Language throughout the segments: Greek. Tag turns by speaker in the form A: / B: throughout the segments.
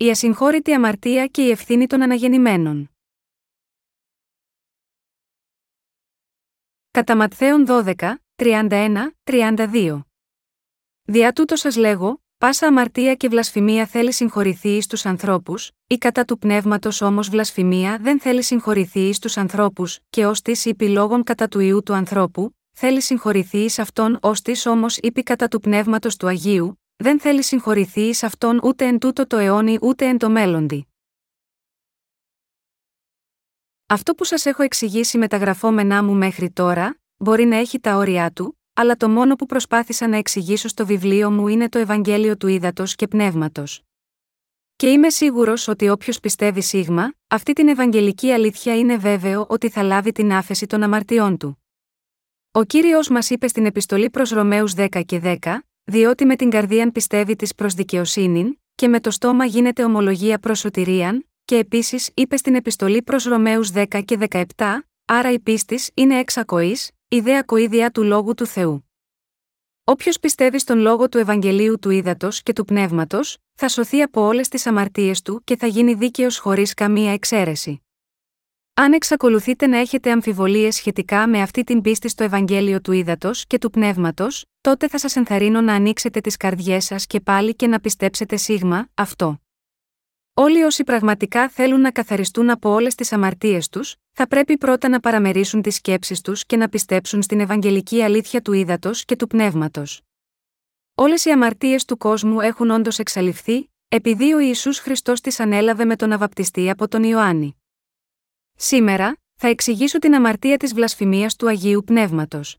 A: η ασυγχώρητη αμαρτία και η ευθύνη των αναγεννημένων. Κατά Ματθαίον 12, 31, 32. Δια τούτο σας λέγω, πάσα αμαρτία και βλασφημία θέλει συγχωρηθεί εις τους ανθρώπους, ή κατά του πνεύματος όμως βλασφημία δεν θέλει συγχωρηθεί εις τους ανθρώπους, και ως της είπε λόγων κατά του ιού του ανθρώπου, θέλει συγχωρηθεί εις αυτόν ως της όμως είπε κατά του πνεύματος του Αγίου, δεν θέλει συγχωρηθεί εις αυτόν ούτε εν τούτο το αιώνι ούτε εν το μέλλοντι. Αυτό που σας έχω εξηγήσει με τα γραφόμενά μου μέχρι τώρα, μπορεί να έχει τα όρια του, αλλά το μόνο που προσπάθησα να εξηγήσω στο βιβλίο μου είναι το Ευαγγέλιο του Ήδατος και Πνεύματος. Και είμαι σίγουρος ότι όποιος πιστεύει σίγμα, αυτή την Ευαγγελική αλήθεια είναι βέβαιο ότι θα λάβει την άφεση των αμαρτιών του. Ο κύριος μας είπε στην επιστολή προς Ρωμαίους 10 και 10, διότι με την καρδία πιστεύει της προς δικαιοσύνη, και με το στόμα γίνεται ομολογία προς σωτηρίαν, και επίσης είπε στην επιστολή προς Ρωμαίους 10 και 17, άρα η πίστη είναι εξακοή, ιδέα κοίδια του λόγου του Θεού. Όποιος πιστεύει στον λόγο του Ευαγγελίου του Ήδατος και του Πνεύματος, θα σωθεί από όλες τις αμαρτίες του και θα γίνει δίκαιος χωρίς καμία εξαίρεση. Αν εξακολουθείτε να έχετε αμφιβολίες σχετικά με αυτή την πίστη στο Ευαγγέλιο του Ήδατος και του Πνεύματος, τότε θα σας ενθαρρύνω να ανοίξετε τις καρδιές σας και πάλι και να πιστέψετε σίγμα, αυτό. Όλοι όσοι πραγματικά θέλουν να καθαριστούν από όλες τις αμαρτίες τους, θα πρέπει πρώτα να παραμερίσουν τις σκέψεις τους και να πιστέψουν στην Ευαγγελική αλήθεια του ύδατο και του πνεύματος. Όλες οι αμαρτίες του κόσμου έχουν όντως εξαλειφθεί, επειδή ο Ισού Χριστός τις ανέλαβε με τον αβαπτιστή από τον Ιωάννη. Σήμερα, θα εξηγήσω την αμαρτία της βλασφημίας του Αγίου Πνεύματος.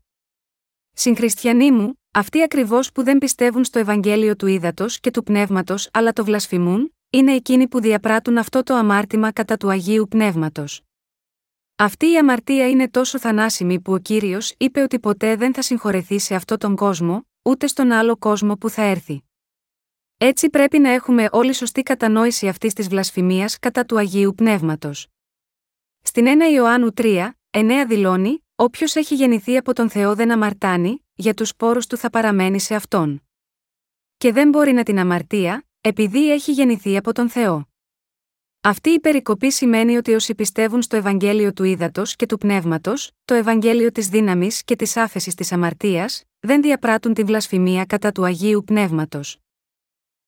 A: Συγχριστιανοί μου, αυτοί ακριβώς που δεν πιστεύουν στο Ευαγγέλιο του ύδατο και του πνεύματος αλλά το βλασφημούν, είναι εκείνοι που διαπράττουν αυτό το αμάρτημα κατά του Αγίου Πνεύματος. Αυτή η αμαρτία είναι τόσο θανάσιμη που ο κύριος είπε ότι ποτέ δεν θα συγχωρεθεί σε αυτόν τον κόσμο, ούτε στον άλλο κόσμο που θα έρθει. Έτσι πρέπει να έχουμε όλη σωστή κατανόηση αυτής της βλασφημίας κατά του Αγίου Πνεύματος. Στην 1 Ιωάννου 3, 9 δηλώνει: Όποιος έχει γεννηθεί από τον Θεό δεν αμαρτάνει, για τους πόρους του θα παραμένει σε αυτόν. Και δεν μπορεί να την αμαρτία, επειδή έχει γεννηθεί από τον Θεό. Αυτή η περικοπή σημαίνει ότι όσοι πιστεύουν στο Ευαγγέλιο του Ήδατος και του Πνεύματος, το Ευαγγέλιο της δύναμης και της άφεσης της αμαρτίας, δεν διαπράττουν την βλασφημία κατά του Αγίου Πνεύματος.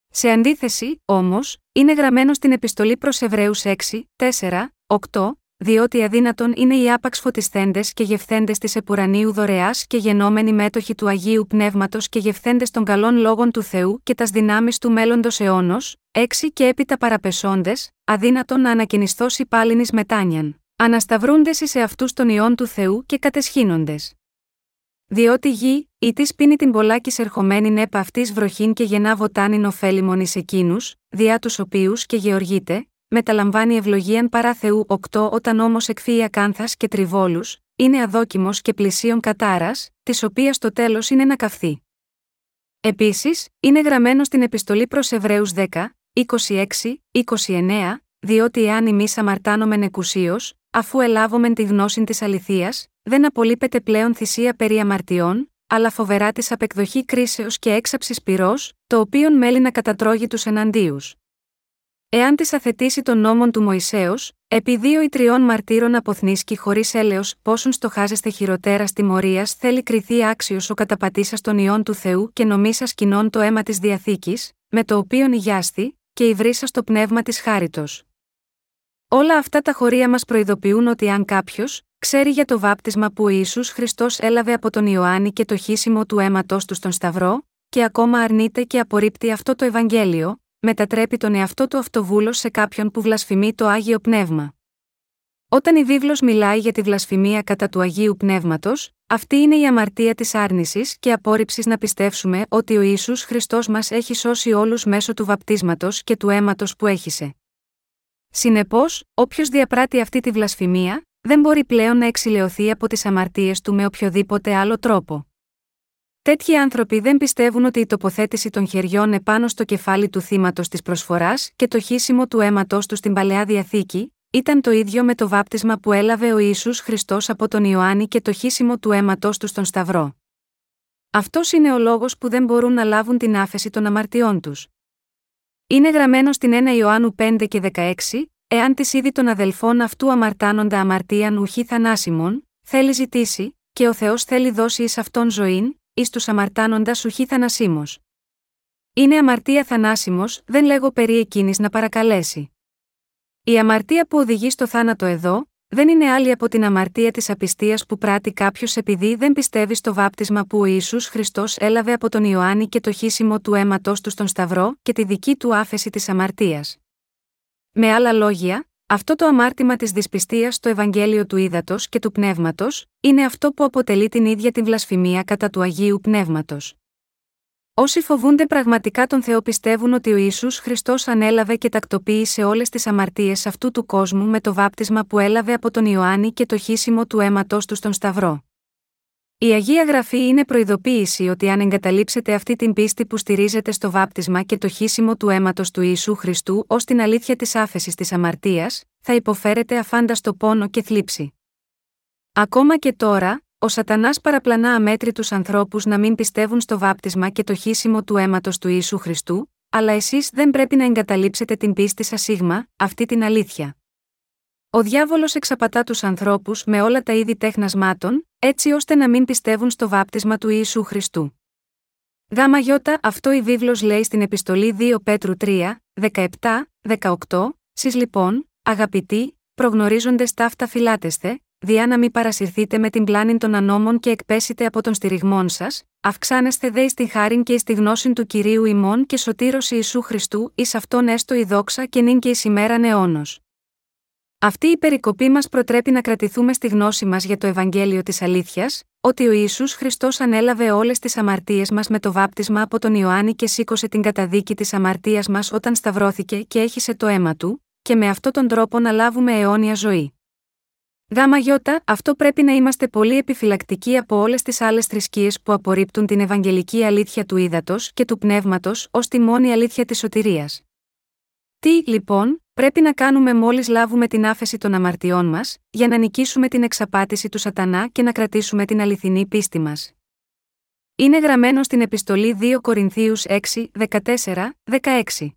A: Σε αντίθεση, όμως, είναι γραμμένο στην επιστολή προς Εβραίους 6, 4, 8, διότι αδύνατον είναι οι άπαξ φωτισθέντες και γευθέντες της επουρανίου δωρεάς και γενόμενοι μέτοχοι του Αγίου Πνεύματος και γευθέντες των καλών λόγων του Θεού και τας δυνάμεις του μέλλοντος αιώνος, έξι και έπειτα παραπεσόντες, αδύνατον να ανακοινιστώσει πάλινης μετάνιαν, ανασταυρούντες σε αυτού των ιών του Θεού και κατεσχύνοντες. Διότι γη, η της πίνει την πολλάκη ερχομένη νέπα αυτής βροχήν και γεννά βοτάνιν ωφέλιμον εις εκείνους, διά τους οποίους και γεωργείται, μεταλαμβάνει ευλογίαν παρά Θεού 8 όταν όμως εκφύει ακάνθας και τριβόλους, είναι αδόκιμος και πλησίον κατάρας, της οποίας το τέλος είναι να καυθεί. Επίσης, είναι γραμμένο στην επιστολή προς Εβραίους 10, 26, 29, διότι εάν εμείς αμαρτάνομεν εκουσίως, αφού ελάβομεν τη γνώση της αληθείας, δεν απολείπεται πλέον θυσία περί αμαρτιών, αλλά φοβερά της απεκδοχή κρίσεως και έξαψης πυρός, το οποίο μέλει να κατατρώγει τους εναντίους. Εάν της αθετήσει των νόμων του Μωησέω, επί δύο ή τριών μαρτύρων αποθνίσκει χωρίς έλεος πόσον στοχάζεστε χειροτέρα τιμωρία θέλει κριθεί άξιος ο καταπατήσας των ιών του Θεού και νομίσα κοινών το αίμα της διαθήκης, με το οποίον υγιάστη, και υβρίσα στο πνεύμα της χάριτος. Όλα αυτά τα χωρία μας προειδοποιούν ότι αν κάποιος, ξέρει για το βάπτισμα που ο Ιησούς Χριστός έλαβε από τον Ιωάννη και το χύσιμο του αίματό του στον Σταυρό, και ακόμα αρνείται και απορρίπτει αυτό το Ευαγγέλιο, μετατρέπει τον εαυτό του αυτοβούλος σε κάποιον που βλασφημεί το Άγιο Πνεύμα. Όταν η βίβλος μιλάει για τη βλασφημία κατά του Αγίου Πνεύματος, αυτή είναι η αμαρτία της άρνησης και απόρριψης να πιστεύσουμε ότι ο Ιησούς Χριστός μας έχει σώσει όλους μέσω του βαπτίσματος και του αίματος που έχησε. Συνεπώς, όποιος διαπράττει αυτή τη βλασφημία, δεν μπορεί πλέον να εξηλαιωθεί από τις αμαρτίες του με οποιοδήποτε άλλο τρόπο. Τέτοιοι άνθρωποι δεν πιστεύουν ότι η τοποθέτηση των χεριών επάνω στο κεφάλι του θύματος της προσφοράς και το χύσιμο του αίματός του στην παλαιά διαθήκη, ήταν το ίδιο με το βάπτισμα που έλαβε ο Ιησούς Χριστός από τον Ιωάννη και το χύσιμο του αίματός του στον Σταυρό. Αυτός είναι ο λόγος που δεν μπορούν να λάβουν την άφεση των αμαρτιών τους. Είναι γραμμένο στην 1 Ιωάννου 5 και 16, εάν της είδη των αδελφών αυτού αμαρτάνοντα αμαρτίαν ουχή θανάσιμον, θέλει ζητήσει, και ο Θεός θέλει δώσει εις αυτόν ζωήν, εις τους αμαρτάνοντας ουχή θανασίμο. Είναι αμαρτία θανάσιμος, δεν λέγω περί εκείνης να παρακαλέσει. Η αμαρτία που οδηγεί στο θάνατο εδώ, δεν είναι άλλη από την αμαρτία της απιστίας που πράττει κάποιος επειδή δεν πιστεύει στο βάπτισμα που ο Ισού Χριστός έλαβε από τον Ιωάννη και το χύσιμο του αίματος του στον Σταυρό και τη δική του άφεση της αμαρτίας. Με άλλα λόγια, αυτό το αμάρτημα της δυσπιστίας στο Ευαγγέλιο του Ήδατος και του Πνεύματος, είναι αυτό που αποτελεί την ίδια την βλασφημία κατά του Αγίου Πνεύματος. Όσοι φοβούνται πραγματικά τον Θεό πιστεύουν ότι ο Ισού Χριστός ανέλαβε και τακτοποίησε όλες τις αμαρτίες αυτού του κόσμου με το βάπτισμα που έλαβε από τον Ιωάννη και το χύσιμο του αίματό του στον Σταυρό. Η Αγία Γραφή είναι προειδοποίηση ότι αν εγκαταλείψετε αυτή την πίστη που στηρίζεται στο βάπτισμα και το χύσιμο του αίματος του Ιησού Χριστού ως την αλήθεια της άφεσης της αμαρτίας, θα υποφέρετε αφάνταστο πόνο και θλίψη. Ακόμα και τώρα, ο Σατανάς παραπλανά αμέτρητους ανθρώπους να μην πιστεύουν στο βάπτισμα και το χύσιμο του αίματος του Ιησού Χριστού, αλλά εσείς δεν πρέπει να εγκαταλείψετε την πίστη σας σίγμα, αυτή την αλήθεια. Ο διάβολος εξαπατά τους ανθρώπους με όλα τα είδη τέχνασμάτων, έτσι ώστε να μην πιστεύουν στο βάπτισμα του Ιησού Χριστού. Γάμα γιώτα, αυτό η βίβλος λέει στην επιστολή 2 Πέτρου 3, 17, 18, Σεις λοιπόν, αγαπητοί, προγνωρίζοντες ταύτα φυλάτεστε, διά να μην παρασυρθείτε με την πλάνη των ανώμων και εκπέσετε από τον στηριγμόν σας, αυξάνεστε δε στην χάριν και στη γνώση του κυρίου ημών και σωτήρωση Ιησού Χριστού, εις αυτόν έστω η δόξα και νυν και ει ημέραν αιώνος. Αυτή η περικοπή μας προτρέπει να κρατηθούμε στη γνώση μας για το Ευαγγέλιο της Αλήθειας, ότι ο Ισού Χριστός ανέλαβε όλες τις αμαρτίες μας με το βάπτισμα από τον Ιωάννη και σήκωσε την καταδίκη της αμαρτίας μας όταν σταυρώθηκε και έχισε το αίμα του, και με αυτόν τον τρόπο να λάβουμε αιώνια ζωή. Γάμα γιώτα, αυτό πρέπει να είμαστε πολύ επιφυλακτικοί από όλες τις άλλες θρησκείες που απορρίπτουν την Ευαγγελική αλήθεια του ύδατος και του πνεύματος ως τη μόνη αλήθεια της σωτηρίας. Τι, λοιπόν, πρέπει να κάνουμε μόλις λάβουμε την άφεση των αμαρτιών μας, για να νικήσουμε την εξαπάτηση του Σατανά και να κρατήσουμε την αληθινή πίστη μας. Είναι γραμμένο στην επιστολή 2 Κορινθίους 6, 14, 16.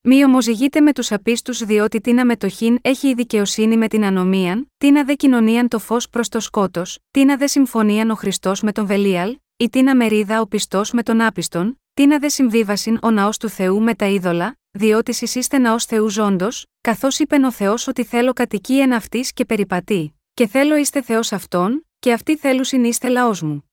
A: Μη ομοζηγείτε με τους απίστους διότι τίνα μετοχήν έχει η δικαιοσύνη με την ανομίαν, τίνα δε κοινωνίαν το φως προς το σκότος, τίνα δε συμφωνίαν ο Χριστός με τον Βελίαλ, ή τίνα μερίδα ο πιστός με τον άπιστον, τίνα δε συμβίβασιν ο ναός του Θεού με τα είδωλα, διότι σει είστε ναός Θεού ζώντος, καθώς είπε ο Θεός ότι θέλω κατοικίαν αυτής και περιπατεί, και θέλω είστε Θεός αυτόν, και αυτοί θέλουν είστε λαός μου.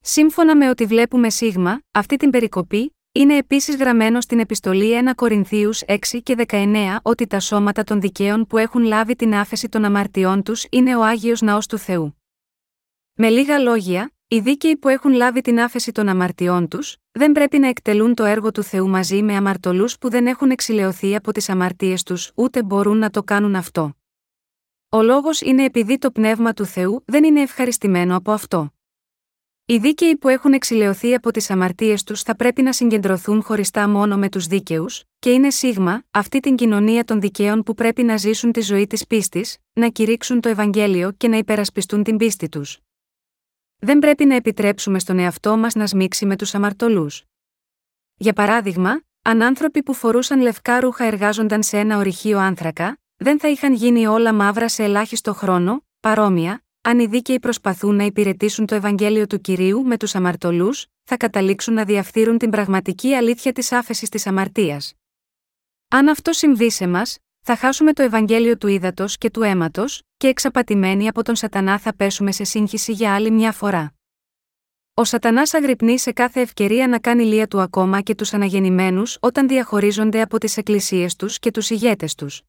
A: Σύμφωνα με ό,τι βλέπουμε σίγμα, αυτή την περικοπή, είναι επίσης γραμμένο στην επιστολή 1 Κορινθίους 6 και 19 ότι τα σώματα των δικαίων που έχουν λάβει την άφεση των αμαρτιών τους είναι ο Άγιος Ναός του Θεού. Με λίγα λόγια, οι δίκαιοι που έχουν λάβει την άφεση των αμαρτιών τους, δεν πρέπει να εκτελούν το έργο του Θεού μαζί με αμαρτωλούς που δεν έχουν εξηλαιωθεί από τις αμαρτίες τους, ούτε μπορούν να το κάνουν αυτό. Ο λόγος είναι επειδή το πνεύμα του Θεού δεν είναι ευχαριστημένο από αυτό. Οι δίκαιοι που έχουν εξηλαιωθεί από τις αμαρτίες τους θα πρέπει να συγκεντρωθούν χωριστά μόνο με τους δίκαιους, και είναι σίγμα, αυτή την κοινωνία των δικαίων που πρέπει να ζήσουν τη ζωή της πίστης, να κηρύξουν το Ευαγγέλιο και να υπερασπιστούν την πίστη τους. Δεν πρέπει να επιτρέψουμε στον εαυτό μας να σμίξει με τους αμαρτωλούς. Για παράδειγμα, αν άνθρωποι που φορούσαν λευκά ρούχα εργάζονταν σε ένα ορυχείο άνθρακα, δεν θα είχαν γίνει όλα μαύρα σε ελάχιστο χρόνο, παρόμοια, αν οι δίκαιοι προσπαθούν να υπηρετήσουν το Ευαγγέλιο του κυρίου με τους αμαρτωλούς, θα καταλήξουν να διαφθείρουν την πραγματική αλήθεια της άφεσης της αμαρτίας. Αν αυτό συμβεί σε μας, θα χάσουμε το Ευαγγέλιο του ύδατο και του αίματος, και εξαπατημένοι από τον Σατανά θα πέσουμε σε σύγχυση για άλλη μια φορά. Ο Σατανάς αγρυπνεί σε κάθε ευκαιρία να κάνει λία του ακόμα και τους αναγεννημένους όταν διαχωρίζονται από τις εκκλησίες τους και τους ηγέτες τους.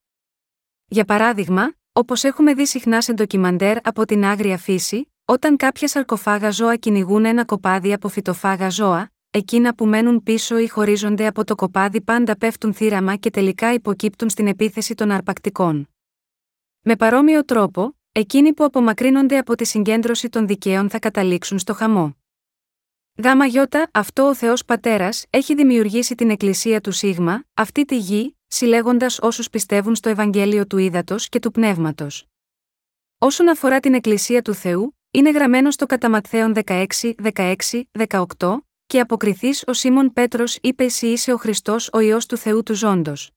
A: Για παράδειγμα, Όπως έχουμε δει συχνά σε ντοκιμαντέρ από την άγρια φύση, όταν κάποια σαρκοφάγα ζώα κυνηγούν ένα κοπάδι από φυτοφάγα ζώα, εκείνα που μένουν πίσω ή χωρίζονται από το κοπάδι πάντα πέφτουν θύραμα και τελικά υποκύπτουν στην επίθεση των αρπακτικών. Με παρόμοιο τρόπο, εκείνοι που απομακρύνονται από τη συγκέντρωση των δικαίων θα καταλήξουν στο χαμό. Γάμα γιώτα, αυτό ο Θεός Πατέρας έχει δημιουργήσει την Εκκλησία του Σίγμα, αυτή τη γη, συλλέγοντας όσους πιστεύουν στο Ευαγγέλιο του Ήδατος και του Πνεύματος. Όσον αφορά την Εκκλησία του Θεού, είναι γραμμένο στο κατά 16, 16, 18, και αποκριθείς ο Σίμων Πέτρος είπε Εσύ είσαι ο Χριστός ο ιό του Θεού του Ζώντος.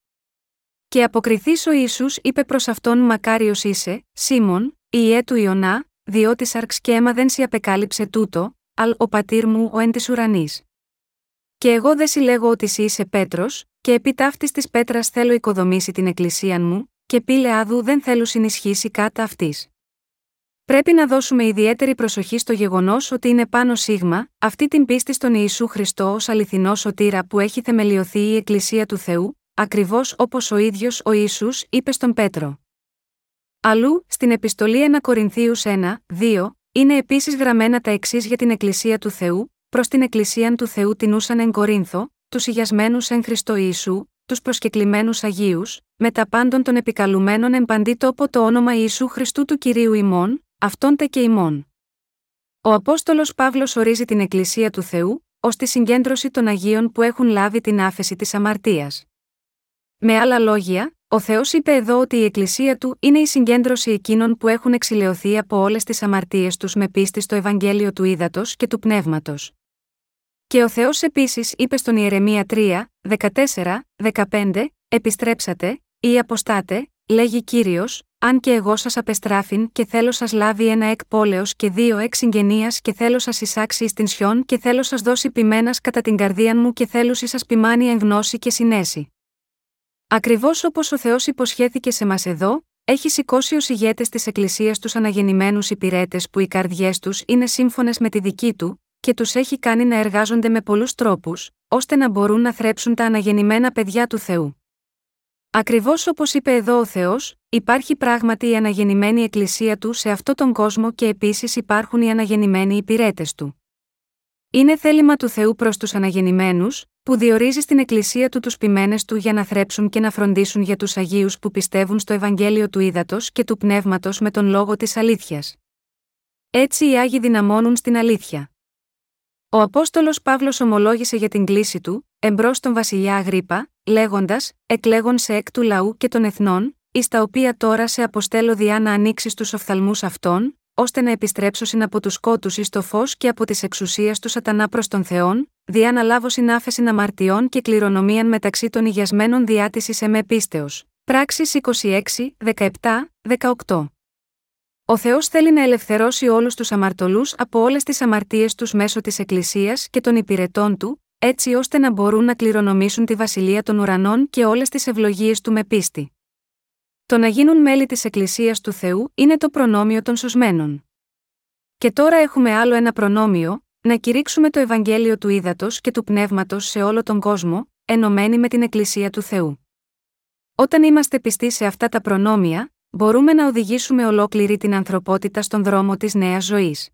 A: Και αποκριθείς ο Ισού είπε προς αυτόν Μακάριος είσαι, Σίμων, ιέ του Ιωνά, διότι σαρξ και αίμα δεν σε απεκάλυψε τούτο, αλ ο πατήρ μου ο εν της ουρανής. Και εγώ δεν συλλέγω ότι εσύ είσαι Πέτρος, και επί ταύτης της πέτρας θέλω οικοδομήσει την εκκλησία μου, και πήλε άδου δεν θέλω συνισχύσει κάτα αυτής. Πρέπει να δώσουμε ιδιαίτερη προσοχή στο γεγονός ότι είναι πάνω σίγμα, αυτή την πίστη στον Ιησού Χριστό ως αληθινό σωτήρα που έχει θεμελιωθεί η Εκκλησία του Θεού, ακριβώς όπως ο ίδιος ο Ιησούς είπε στον Πέτρο. Αλλού, στην επιστολή 1 Κορινθίους 1, 2, είναι επίσης γραμμένα τα εξής για την Εκκλησία του Θεού, προς την Εκκλησία του Θεού την ούσαν εν Κορίνθο, τους ηγιασμένου εν Χριστό Ιησού, τους προσκεκλημένους Αγίους, με τα πάντων των επικαλουμένων εν παντή τόπο το όνομα Ιησού Χριστού του κυρίου ημών, αυτόν τε και ημών. Ο Απόστολος Παύλος ορίζει την Εκκλησία του Θεού, ως τη συγκέντρωση των Αγίων που έχουν λάβει την άφεση της αμαρτίας. Με άλλα λόγια, ο Θεός είπε εδώ ότι η Εκκλησία του είναι η συγκέντρωση εκείνων που έχουν εξηλαιωθεί από όλες τις αμαρτίες τους με πίστη στο Ευαγγέλιο του Ήδατος και του Πνεύματος. Και ο Θεός επίσης είπε στον Ιερεμία 3, 14, 15, Επιστρέψατε, ή αποστάτε, λέγει κύριος, αν και εγώ σας απεστράφην και θέλω σας λάβει ένα εκ πόλεως και δύο εκ συγγενείας και θέλω σας εισάξει στην σιόν και θέλω σας δώσει ποιμένας κατά την καρδία μου και θέλω σας ποιμάνει εν γνώση και συνέση. Ακριβώς όπως ο Θεός υποσχέθηκε σε μας εδώ, έχει σηκώσει ως ηγέτες της Εκκλησίας τους αναγεννημένους υπηρέτες που οι καρδιές τους είναι σύμφωνες με τη δική του, και τους έχει κάνει να εργάζονται με πολλούς τρόπους, ώστε να μπορούν να θρέψουν τα αναγεννημένα παιδιά του Θεού. Ακριβώς όπως είπε εδώ ο Θεός, υπάρχει πράγματι η αναγεννημένη Εκκλησία του σε αυτόν τον κόσμο και επίσης υπάρχουν οι αναγεννημένοι υπηρέτες του. Είναι θέλημα του Θεού προς τους αναγεννημένους, που διορίζει στην Εκκλησία του τους ποιμένες του για να θρέψουν και να φροντίσουν για τους Αγίους που πιστεύουν στο Ευαγγέλιο του Ήδατος και του Πνεύματος με τον λόγο της αλήθειας. Έτσι οι Άγιοι δυναμώνουν στην αλήθεια. Ο Απόστολος Παύλος ομολόγησε για την κλίση του, εμπρός τον βασιλιά Αγρίπα, λέγοντας: Εκλέγον σε εκ του λαού και των εθνών, εις τα οποία τώρα σε αποστέλω διά να ανοίξει του οφθαλμούς αυτών, ώστε να επιστρέψωσιν από τους κότους εις το φως και από τις εξουσίες του σατανά προς τον Θεόν, διά να λάβω συνάφεση αμαρτιών και κληρονομίαν μεταξύ των ηγιασμένων διάτηση εμέ πίστεως. Πράξεις 26, 17, 18. Ο Θεός θέλει να ελευθερώσει όλους τους αμαρτωλούς από όλες τις αμαρτίες τους μέσω της Εκκλησίας και των υπηρετών του, έτσι ώστε να μπορούν να κληρονομήσουν τη βασιλεία των ουρανών και όλες τις ευλογίες του με πίστη. Το να γίνουν μέλη της Εκκλησίας του Θεού είναι το προνόμιο των σωσμένων. Και τώρα έχουμε άλλο ένα προνόμιο, να κηρύξουμε το Ευαγγέλιο του Ήδατος και του Πνεύματος σε όλο τον κόσμο, ενωμένοι με την Εκκλησία του Θεού. Όταν είμαστε πιστοί σε αυτά τα προνόμια, μπορούμε να οδηγήσουμε ολόκληρη την ανθρωπότητα στον δρόμο της νέας ζωής.